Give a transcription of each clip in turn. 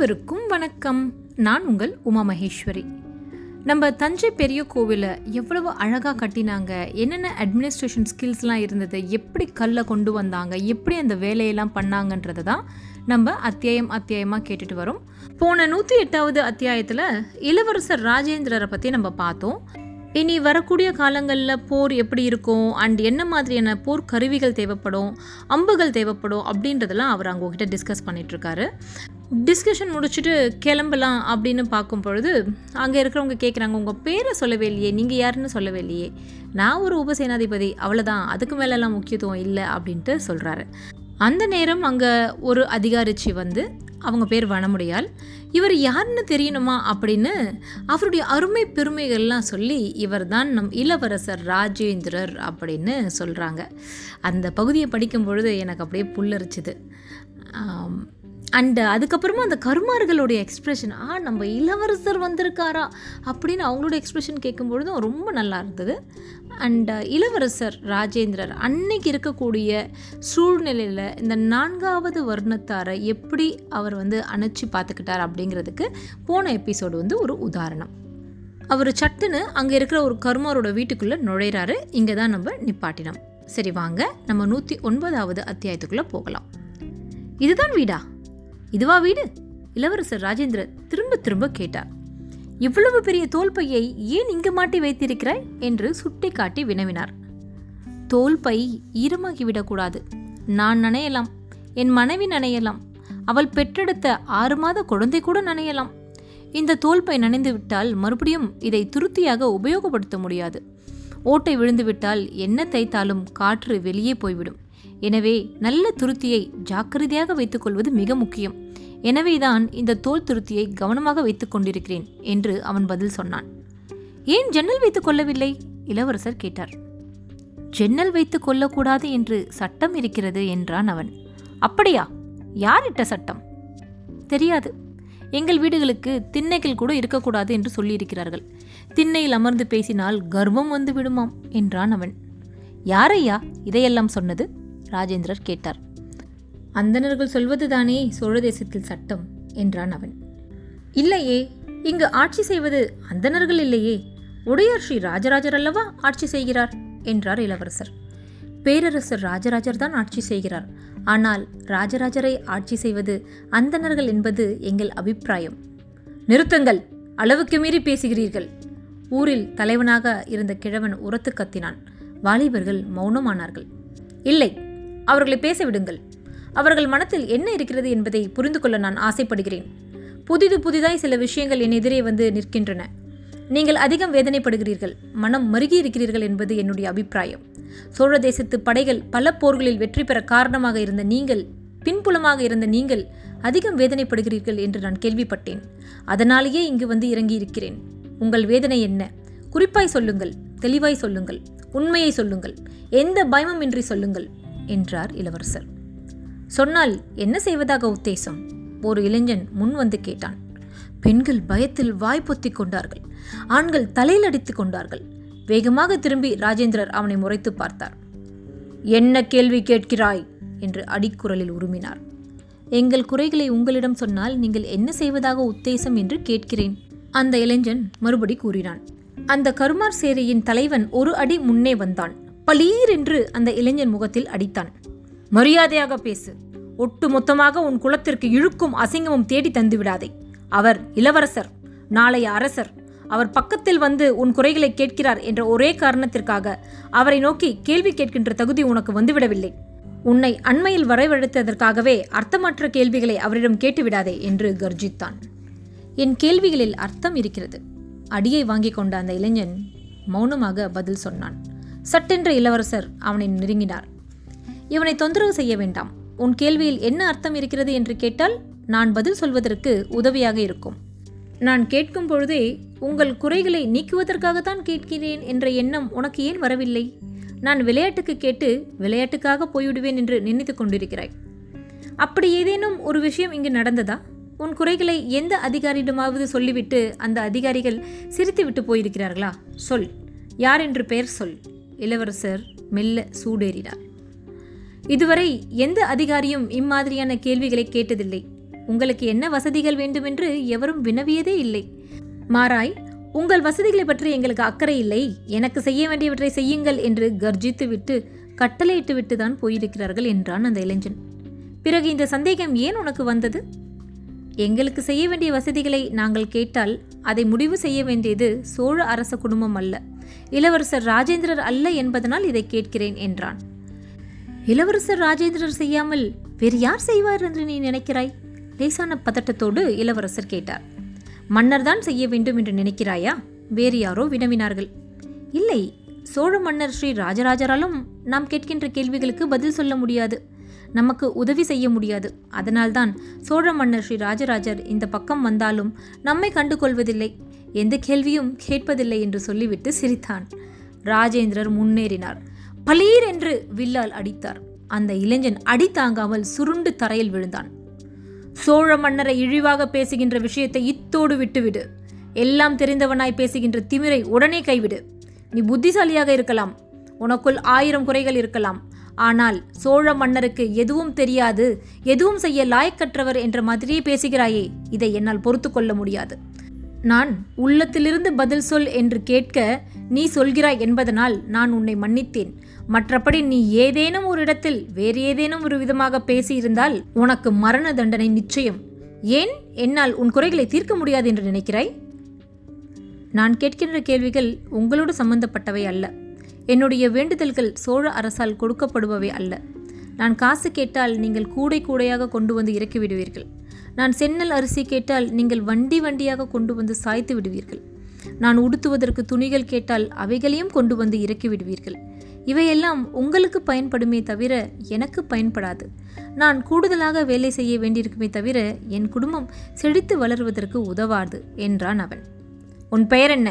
அனைவருக்கும் வணக்கம். நான் உங்கள் உமா மகேஸ்வரி. நம்ம தஞ்சை பெரிய கோவிலை எவ்வளவு அழகாக கட்டினாங்க என்னென்ன அட்மினிஸ்ட்ரேஷன் ஸ்கில்ஸ்லாம் இருந்தது எப்படி கல்லை கொண்டு வந்தாங்க எப்படி அந்த வேலையெல்லாம் பண்ணாங்கன்றதை தான் நம்ம அத்தியாயம் அத்தியாயமாக கேட்டுட்டு வரோம். போன நூற்றி எட்டாவது அத்தியாயத்தில் இளவரசர் ராஜேந்திரரை பற்றி நம்ம பார்த்தோம். இனி வரக்கூடிய காலங்களில் போர் எப்படி இருக்கும் அண்ட் என்ன மாதிரியான போர் கருவிகள் தேவைப்படும் அம்புகள் தேவைப்படும் அப்படின்றதெல்லாம் அவர் அவங்க கிட்ட டிஸ்கஸ் பண்ணிகிட்ருக்காரு டிஸ்கஷன் முடிச்சுட்டு கிளம்பலாம் அப்படின்னு பார்க்கும் பொழுது அங்கே இருக்கிறவங்க கேட்குறாங்க உங்கள் பேரை சொல்லவே இல்லையே நீங்கள் யாருன்னு சொல்லவே இல்லையே. நான் ஒரு உபசேனாதிபதி அவ்வளோதான் அதுக்கு மேலெல்லாம் முக்கியத்துவம் இல்லை அப்படின்ட்டு சொல்கிறாரு அந்த நேரம் அங்கே ஒரு அதிகாரிச்சி வந்து அவங்க பேர் வனமுடையால் இவர் யாருன்னு தெரியணுமா? அப்படின்னு அவருடைய அருமை பெருமைகள்லாம் சொல்லி இவர் தான் நம் இளவரசர் ராஜேந்திரர் அப்படின்னு சொல்கிறாங்க அந்த பகுதியை படிக்கும் பொழுது எனக்கு அப்படியே புல்லரிச்சுது. அண்டு uh, அதுக்கப்புறமா அந்த கருமார்களுடைய எக்ஸ்ப்ரெஷன் ஆ நம்ம இளவரசர் வந்திருக்காரா? அப்படின்னு அவங்களோட எக்ஸ்ப்ரெஷன் கேட்கும்பொழுதும் ரொம்ப நல்லா இருந்தது. அண்டு uh, இளவரசர் ராஜேந்திரர் அன்னைக்கு இருக்கக்கூடிய சூழ்நிலையில் இந்த நான்காவது வர்ணத்தாரை எப்படி அவர் வந்து அணைச்சி பார்த்துக்கிட்டார் அப்படிங்கிறதுக்கு போன எபிசோடு வந்து ஒரு உதாரணம். அவர் சட்டுன்னு அங்கே இருக்கிற ஒரு கருமாரோட வீட்டுக்குள்ளே நுழையிறாரு. இங்கே தான் நம்ம நிப்பாட்டினோம். சரி வாங்க நம்ம நூற்றி ஒன்பதாவது அத்தியாயத்துக்குள்ளே போகலாம். இதுதான் வீடா? இதுவா வீடு? இளவரசர் ராஜேந்திரர் திரும்ப திரும்ப கேட்டார். இவ்வளவு பெரிய தோல் பையை ஏன் இங்கு மாட்டி வைத்திருக்கிறாய்? என்று சுட்டி காட்டி வினவினார். தோல் பை ஈரமாகி விடக்கூடாது நான் நனையலாம். என் மனைவி நனையலாம். அவள் பெற்றெடுத்த ஆறு மாத குழந்தை கூட நனையலாம். இந்த தோல் பை நனைந்து விட்டால் மறுபடியும் இதை துருத்தியாக உபயோகப்படுத்த முடியாது. ஓட்டை விழுந்துவிட்டால் என்ன தைத்தாலும் காற்று வெளியே போய்விடும். எனவே நல்ல துருத்தியை ஜாக்கிரதையாக வைத்துக்கொள்வது மிக முக்கியம். எனவேதான் இந்த தோல் துருத்தியை கவனமாக வைத்துக் கொண்டிருக்கிறேன் என்று அவன் பதில் சொன்னான். ஏன் ஜன்னல் வைத்துக் கொள்ளவில்லை? இளவரசர் கேட்டார். ஜன்னல் வைத்துக் கொள்ளக்கூடாது என்று சட்டம் இருக்கிறது என்றான் அவன். அப்படியா? யாரிட்ட சட்டம்? தெரியாது. எங்கள் வீடுகளுக்கு திண்ணைகள் கூட இருக்கக்கூடாது என்று சொல்லியிருக்கிறார்கள். திண்ணையில் அமர்ந்து பேசினால் கர்வம் வந்து விடுமாம் என்றான் அவன். யாரையா இதையெல்லாம் சொன்னது? ராஜேந்திரர் கேட்டார். அந்தணர்கள் சொல்வதுதானே சோழ தேசத்தில் சட்டம்? என்றான் அவன். இல்லையே இங்கு ஆட்சி செய்வது அந்தணர்கள் இல்லையே. உடையார் ஸ்ரீ ராஜராஜர் அல்லவா ஆட்சி செய்கிறார்? என்றார் இளவரசர். பேரரசர் ராஜராஜர் தான் ஆட்சி செய்கிறார். ஆனால் ராஜராஜரை ஆட்சி செய்வது அந்தணர்கள் என்பது எங்கள் அபிப்பிராயம். நிறுத்துங்கள் அளவுக்கு மீறி பேசுகிறீர்கள். ஊரில் தலைவனாக இருந்த கிழவன் உரத்து கத்தினான். வாலிபர்கள் மௌனமானார்கள். இல்லை அவர்களை பேச விடுங்கள் அவர்கள் மனத்தில் என்ன இருக்கிறது என்பதை புரிந்து கொள்ள நான் ஆசைப்படுகிறேன். புதிது புதிதாய் சில விஷயங்கள் என் எதிரே வந்து நிற்கின்றன. நீங்கள் அதிகம் வேதனைப்படுகிறீர்கள். மனம் மருகி இருக்கிறீர்கள் என்பது என்னுடைய அபிப்பிராயம். சோழ தேசத்து படைகள் பல போர்களில் வெற்றி பெற காரணமாக இருந்த நீங்கள் பின்புலமாக இருந்த நீங்கள் அதிகம் வேதனைப்படுகிறீர்கள் என்று நான் கேள்விப்பட்டேன். அதனாலேயே இங்கு வந்து இறங்கி இருக்கிறேன். உங்கள் வேதனை என்ன? குறிப்பாய் சொல்லுங்கள் தெளிவாய் சொல்லுங்கள் உண்மையை சொல்லுங்கள் எந்த பயமும் இன்றி சொல்லுங்கள். என்றார் இளவரசர். சொன்னால் என்ன செய்வதாக உத்தேசம்? ஒரு இளைஞன் முன் வந்து கேட்டான். பெண்கள் பயத்தில் வாய் பொத்திக் கொண்டார்கள் ஆண்கள் தலையில் அடித்துக் கொண்டார்கள். வேகமாக திரும்பி ராஜேந்திரர் அவனை முறைத்து பார்த்தார். என்ன கேள்வி கேட்கிறாய்? என்று அடிக்குரலில் உருமினார். எங்கள் குறைகளை உங்களிடம் சொன்னால் நீங்கள் என்ன செய்வதாக உத்தேசம் என்று கேட்கிறேன் அந்த இளைஞன் மறுபடி கூறினான். அந்த கருமார் சேரியின் தலைவன் ஒரு அடி முன்னே வந்தான். பலீரென்று அந்த இளைஞன் முகத்தில் அடித்தான். மரியாதையாக பேசு. ஒட்டு மொத்தமாக உன் குலத்திற்கு இழுக்கும் அசிங்கமும் தேடி தந்து விடாதே. அவர் இளவரசர் நாளைய அரசர். அவர் பக்கத்தில் வந்து உன் குறைகளை கேட்கிறார் என்ற ஒரே காரணத்திற்காக அவரை நோக்கி கேள்வி கேட்கின்ற தகுதி உனக்கு வந்துவிடவில்லை. உன்னை அண்மையில் வரவழைத்ததற்காகவே அர்த்தமற்ற கேள்விகளை அவரிடம் கேட்டுவிடாதே என்று கர்ஜித்தான். என் கேள்விகளில் அர்த்தம் இருக்கிறது. அடியை வாங்கிக் கொண்ட அந்த இளைஞன் மௌனமாக பதில் சொன்னான். சட்டென்ற இளவரசர் அவனை நெருங்கினார். இவனை தொந்தரவு செய்ய வேண்டாம். உன் கேள்வியில் என்ன அர்த்தம் இருக்கிறது என்று கேட்டால் நான் பதில் சொல்வதற்கு உதவியாக இருக்கும். நான் கேட்கும் பொழுதே உங்கள் குறைகளை நீக்குவதற்காகத்தான் கேட்கிறேன் என்ற எண்ணம் உனக்கு ஏன் வரவில்லை? நான் விளையாட்டுக்கு கேட்டு விளையாட்டுக்காக போய்விடுவேன் என்று நினைத்து கொண்டிருக்கிறாய். அப்படி ஏதேனும் ஒரு விஷயம் இங்கு நடந்ததா? உன் குறைகளை எந்த அதிகாரியிடமாவது சொல்லிவிட்டு அந்த அதிகாரிகள் சிரித்துவிட்டு போயிருக்கிறார்களா? சொல். யார் என்று பெயர் சொல். இளவரசர் மெல்ல சூடேறினார். இதுவரை எந்த அதிகாரியும் இம்மாதிரியான கேள்விகளை கேட்டதில்லை. உங்களுக்கு என்ன வசதிகள் வேண்டுமென்று எவரும் வினவியதே இல்லை. மாறாய் உங்கள் வசதிகளை பற்றி எங்களுக்கு அக்கறை இல்லை. எனக்கு செய்ய வேண்டியவற்றை செய்யுங்கள் என்று கர்ஜித்துவிட்டு கட்டளையிட்டு விட்டு தான் போயிருக்கிறார்கள் என்றான் அந்த இளைஞன். பிறகு இந்த சந்தேகம் ஏன் உனக்கு வந்தது? எங்களுக்கு செய்ய வேண்டிய வசதிகளை நாங்கள் கேட்டால் அதை முடிவு செய்ய வேண்டியது சோழ அரச குடும்பம் அல்ல. இளவரசர் ராஜேந்திரர் அல்ல என்பதனால் இதை கேட்கிறேன் என்றான். இளவரசர் ராஜேந்திரர் செய்யாமல் வேறு யார் செய்வார் என்று நீ நினைக்கிறாய்? லேசான பதட்டத்தோடு இளவரசர் கேட்டார். மன்னர் தான் செய்ய வேண்டும் என்று நினைக்கிறாயா? வேறு யாரோ வினவினார்கள். இல்லை சோழ மன்னர் ஸ்ரீ ராஜராஜராலும் நாம் கேட்கின்ற கேள்விகளுக்கு பதில் சொல்ல முடியாது. நமக்கு உதவி செய்ய முடியாது. அதனால்தான் சோழ மன்னர் ஸ்ரீ ராஜராஜர் இந்த பக்கம் வந்தாலும் நம்மை கண்டு கொள்வதில்லை எந்த கேள்வியும் கேட்பதில்லை என்று சொல்லிவிட்டு சிரித்தான். ராஜேந்திரர் முன்னேறினார். பளீர் என்று வில்லால் அடித்தார். அந்த இளைஞன் அடி தாங்காமல் சுருண்டு தரையில் விழுந்தான். சோழ மன்னரை இழிவாக பேசுகின்ற விஷயத்தை இத்தோடு விட்டுவிடு. எல்லாம் தெரிந்தவனாய் பேசுகின்ற திமிரை உடனே கைவிடு. நீ புத்திசாலியாக இருக்கலாம். உனக்குள் ஆயிரம் குறைகள் இருக்கலாம். ஆனால் சோழ மன்னருக்கு எதுவும் தெரியாது எதுவும் செய்ய லாயக்கற்றவர் என்ற மாதிரியே பேசுகிறாயே இதை என்னால் பொறுத்து கொள்ள முடியாது. நான் உள்ளத்திலிருந்து பதில் சொல் என்று கேட்க நீ சொல்கிறாய் என்பதனால் நான் உன்னை மன்னித்தேன். மற்றபடி நீ ஏதேனும் ஒரு இடத்தில் வேறு ஏதேனும் ஒரு விதமாக பேசியிருந்தால் உனக்கு மரண தண்டனை நிச்சயம். ஏன் என்னால் உன் குறைகளை தீர்க்க முடியாது என்று நினைக்கிறாய்? நான் கேட்கின்ற கேள்விகள் உங்களோடு சம்பந்தப்பட்டவை அல்ல. என்னுடைய வேண்டுதல்கள் சோழ அரசால் கொடுக்கப்படுபவை அல்ல. நான் காசு கேட்டால் நீங்கள் கூடை கூடையாக கொண்டு வந்து இறக்கி விடுவீர்கள். நான் சென்னல் அரிசி கேட்டால் நீங்கள் வண்டி வண்டியாக கொண்டு வந்து சாய்த்து விடுவீர்கள். நான் உடுத்துவதற்கு துணிகள் கேட்டால் அவைகளையும் கொண்டு வந்து இறக்கி விடுவீர்கள். இவையெல்லாம் உங்களுக்கு பயன்படுமே தவிர எனக்கு பயன்படாது. நான் கூடுதலாக வேலை செய்ய வேண்டியிருக்குமே தவிர என் குடும்பம் செழித்து வளருவதற்கு உதவாது என்றான் அவன். உன் பெயர் என்ன?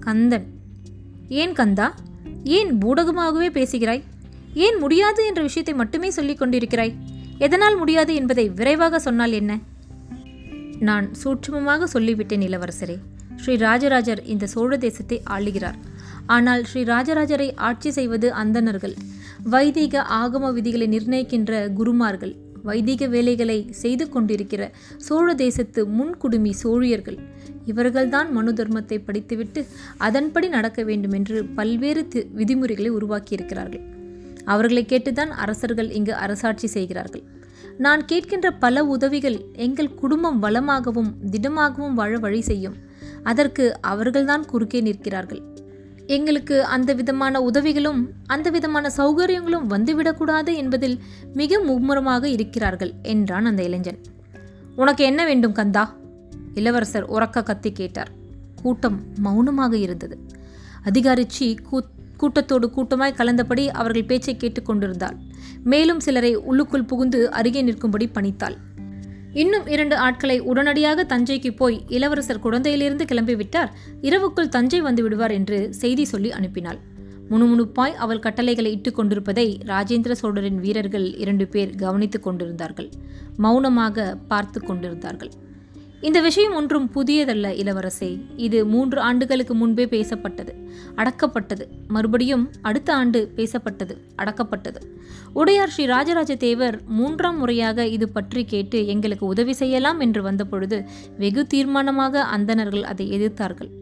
கந்தன். ஏன் கந்தா? ஏன் பூடகமாகவே பேசுகிறாய்? ஏன் முடியாது என்ற விஷயத்தை மட்டுமே சொல்லிக் கொண்டிருக்கிறாய்? எதனால் முடியாது என்பதை விரைவாக சொன்னால் என்ன? நான் சூட்சுமமாக சொல்லிவிட்டேன் இளவரசரே. ஸ்ரீ ராஜராஜர் இந்த சோழ தேசத்தை ஆளுகிறார். ஆனால் ஸ்ரீ ராஜராஜரை ஆட்சி செய்வது அந்தணர்கள். வைதிக ஆகம விதிகளை நிர்ணயிக்கின்ற குருமார்கள். வைதிக வேலைகளை செய்து கொண்டிருக்கிற சோழ தேசத்து முன்குடுமி சோழியர்கள். இவர்கள்தான் மனு தர்மத்தை படித்துவிட்டு அதன்படி நடக்க வேண்டும் என்று பல்வேறு தி- விதிமுறைகளை உருவாக்கியிருக்கிறார்கள். அவர்களை கேட்டுதான் அரசர்கள் இங்கு அரசாட்சி செய்கிறார்கள். நான் கேட்கின்ற பல உதவிகள் எங்கள் குடும்பம் வளமாகவும் திடமாகவும் வாழ வழி செய்யும். அதற்கு அவர்கள்தான் குறுக்கே நிற்கிறார்கள். எங்களுக்கு அந்த விதமான உதவிகளும் அந்த விதமான சௌகரியங்களும் வந்துவிடக்கூடாது என்பதில் மிக மும்முரமாக இருக்கிறார்கள் என்றான் அந்த இளைஞன். உனக்கு என்ன வேண்டும் கந்தா? இளவரசர் உறக்க கத்தி கேட்டார். கூட்டம் மௌனமாக இருந்தது. அதிகாரிச்சி கூட்டத்தோடு கூட்டமாய் கலந்தபடி அவர்கள் பேச்சை கேட்டுக்கொண்டிருந்தாள் மேலும் சிலரை உள்ளுக்குள் புகுந்து அருகே நிற்கும்படி பணித்தாள். இன்னும் இரண்டு ஆட்களை உடனடியாக தஞ்சைக்கு போய் இளவரசர் குழந்தையிலிருந்து கிளம்பிவிட்டார் இரவுக்குள் தஞ்சை வந்து விடுவார் என்று செய்தி சொல்லி அனுப்பினாள். முணுமுணுப்பாய் அவள் கட்டளைகளை இட்டுக் கொண்டிருப்பதை ராஜேந்திர சோழரின் வீரர்கள் இரண்டு பேர் கவனித்துக் கொண்டிருந்தார்கள். மௌனமாக பார்த்து கொண்டிருந்தார்கள். இந்த விஷயம் ஒன்றும் புதியதல்ல இளவரசே. இது மூன்று ஆண்டுகளுக்கு முன்பே பேசப்பட்டது அடக்கப்பட்டது. மறுபடியும் அடுத்த ஆண்டு பேசப்பட்டது அடக்கப்பட்டது. உடையார் ஸ்ரீ ராஜராஜ தேவர் மூன்றாம் முறையாக இது பற்றி கேட்டு எங்களுக்கு உதவி செய்யலாம் என்று வந்தபொழுது வெகு தீர்மானமாக அந்தணர்கள் அதை எதிர்த்தார்கள்.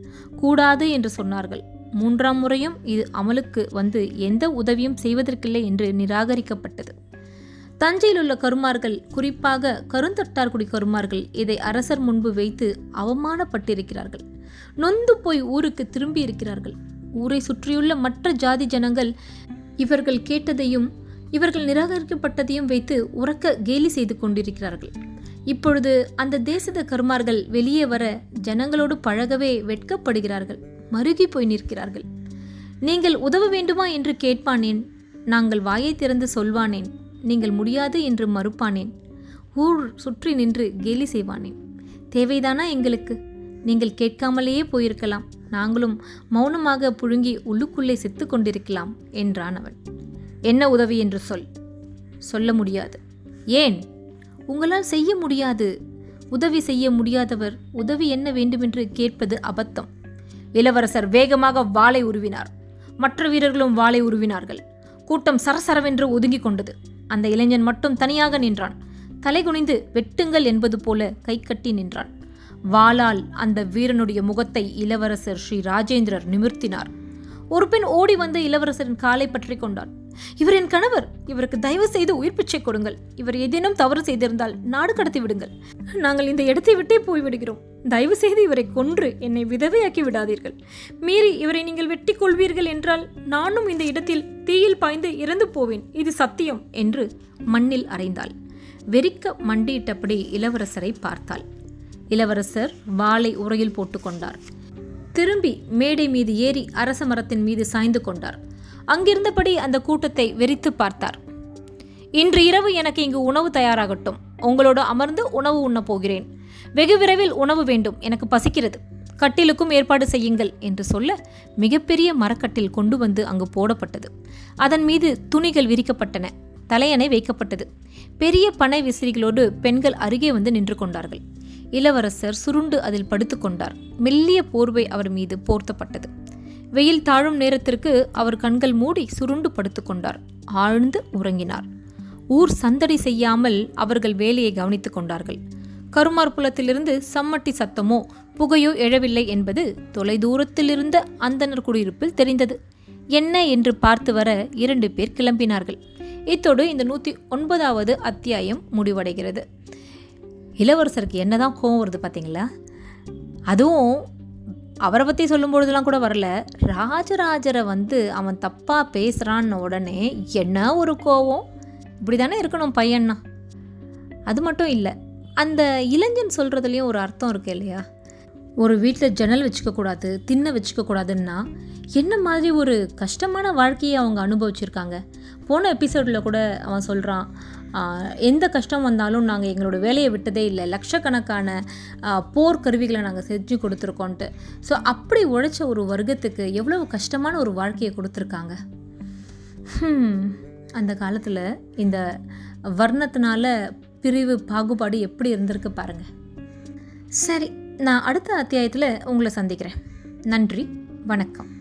கூடாது என்று சொன்னார்கள். மூன்றாம் முறையும் இது அமலுக்கு வந்து எந்த உதவியும் செய்வதற்கில்லை என்று நிராகரிக்கப்பட்டது. தஞ்சையில் உள்ள கருமார்கள் குறிப்பாக கருந்தட்டார்குடி கருமார்கள் இதை அரசர் முன்பு வைத்து அவமானப்பட்டிருக்கிறார்கள். நொந்து போய் ஊருக்கு திரும்பி இருக்கிறார்கள் ஊரை சுற்றியுள்ள மற்ற ஜாதி ஜனங்கள் இவர்கள் கேட்டதையும் இவர்கள் நிராகரிக்கப்பட்டதையும் வைத்து உறக்க கேலி செய்து கொண்டிருக்கிறார்கள். இப்பொழுது அந்த தேசத கருமார்கள் வெளியே வர ஜனங்களோடு பழகவே வெட்கப்படுகிறார்கள். மருகி போய் நிற்கிறார்கள். நீங்கள் உதவ வேண்டுமா? என்று கேட்பானேன். நாங்கள் வாயை திறந்து சொல்வானேன். நீங்கள் முடியாது என்று மறுப்பானேன். ஊர் சுற்றி நின்று கேலி செய்வானேன். தேவைதானா எங்களுக்கு? நீங்கள் கேட்காமலேயே போயிருக்கலாம். நாங்களும் மௌனமாக புழுங்கி உள்ளுக்குள்ளே செத்து கொண்டிருக்கலாம் என்றான் அவன். என்ன உதவி என்று சொல். சொல்ல முடியாது. ஏன்? உங்களால் செய்ய முடியாது. உதவி செய்ய முடியாதவர் உதவி என்ன வேண்டுமென்று கேட்பது அபத்தம். இளவரசர் வேகமாக வாளை உருவினார். மற்ற வீரர்களும் வாளை உருவினார்கள். கூட்டம் சரசரவென்று ஒதுங்கிக் கொண்டது. அந்த இளைஞன் மட்டும் தனியாக நின்றான். தலைகுனிந்து வெட்டுங்கள் என்பது போல கை கட்டி நின்றான். வாளால் அந்த வீரனுடைய முகத்தை இளவரசர் ஸ்ரீ ராஜேந்திரர் நிமிர்த்தினார். ஒரு பெண் ஓடி வந்து இளவரசரின் காலை பற்றி கொண்டான் இவர் என் கணவர். இவருக்கு தயவு செய்து உயிர் பிச்சை கொடுங்கள். இவர் ஏதேனும் தவறு செய்திருந்தால் நாடு கடத்தி விடுங்கள். நாங்கள் இந்த இடத்தை விட்டே போய்விடுகிறோம். தயவு செய்து இவரை கொன்று என்னை விதவையாக்கி விடாதீர்கள். மீறி இவரை நீங்கள் வெட்டி கொள்வீர்கள் என்றால் நானும் இந்த இடத்தில் தீயில் பாய்ந்து இறந்து போவேன். இது சத்தியம் என்று மண்ணில் அறைந்தாள். வெறிக்க மண்டியிட்டபடி இளவரசரை பார்த்தாள். இளவரசர் வாளை உரையில் போட்டுக்கொண்டார் திரும்பி மேடை மீது ஏறி அரச மரத்தின் மீது சாய்ந்து கொண்டார். அங்கிருந்தபடி அந்த கூட்டத்தை வெறித்து பார்த்தார். இன்று இரவு எனக்கு இங்கு உணவு தயாராகட்டும். உங்களோடு அமர்ந்து உணவு உண்ணப் போகிறேன். வெகு விரைவில் உணவு வேண்டும். எனக்கு பசிக்கிறது. கட்டிலுக்கும் ஏற்பாடு செய்யுங்கள் என்று சொல்ல மிகப்பெரிய மரக்கட்டில் கொண்டு வந்து அங்கு போடப்பட்டது. அதன் மீது துணிகள் விரிக்கப்பட்டன. தலையணை வைக்கப்பட்டது. பெரிய பனை விசிறிகளோடு பெண்கள் அருகே வந்து நின்று கொண்டார்கள். இளவரசர் சுருண்டு அதில் படுத்துக்கொண்டார் மெல்லிய போர்வை அவர் மீது போர்த்தப்பட்டது. வெயில் தாழும் நேரத்திற்கு அவர் கண்கள் மூடி சுருண்டு படுத்துக்கொண்டார் ஆழ்ந்து உறங்கினார். ஊர் சந்தடி செய்யாமல் அவர்கள் வேலையை கவனித்துக் கொண்டார்கள். கருமார்புலத்திலிருந்து சம்மட்டி சத்தமோ புகையோ எழவில்லை என்பது தொலைதூரத்திலிருந்த அந்தனர் குடியிருப்பில் தெரிந்தது. என்ன என்று பார்த்து வர இரண்டு பேர் கிளம்பினார்கள். இத்தோடு இந்த நூற்றி ஒன்பதாவது அத்தியாயம் முடிவடைகிறது. இளவரசருக்கு என்னதான் கோவம் வருது பார்த்தீங்களா அதுவும் அவரை பற்றி சொல்லும்பொழுதுலாம் கூட வரல. ராஜராஜரை வந்து அவன் தப்பாக பேசுகிறான்னு உடனே என்ன ஒரு கோவம் இப்படி தானே இருக்கணும் பையன்னா? அது மட்டும் இல்லை. அந்த இளைஞன் சொல்கிறதுலையும் ஒரு அர்த்தம் இருக்கு இல்லையா? ஒரு வீட்டில் ஜன்னல் வச்சுக்கக்கூடாது தின்ன வச்சுக்கக்கூடாதுன்னா என்ன மாதிரி ஒரு கஷ்டமான வாழ்க்கையை அவங்க அனுபவிச்சிருக்காங்க? போன எபிசோடில் கூட அவன் சொல்கிறான் எந்த கஷ்டம் வந்தாலும் நாங்கள் எங்களோட வேலையை விட்டதே இல்லை. லட்சக்கணக்கான போர்க்கருவிகளை போர் கருவிகளை நாங்கள் செஞ்சு கொடுத்துருக்கோன்ட்டு. ஸோ அப்படி உழைச்ச ஒரு வர்க்கத்துக்கு எவ்வளவு கஷ்டமான ஒரு வாழ்க்கையை கொடுத்துருக்காங்க? அந்த காலத்தில் இந்த வர்ணத்தினால பிரிவு பாகுபாடு எப்படி இருந்திருக்கு பாருங்க. சரி நான் அடுத்த அத்தியாயத்தில் உங்களை சந்திக்கிறேன். நன்றி வணக்கம்.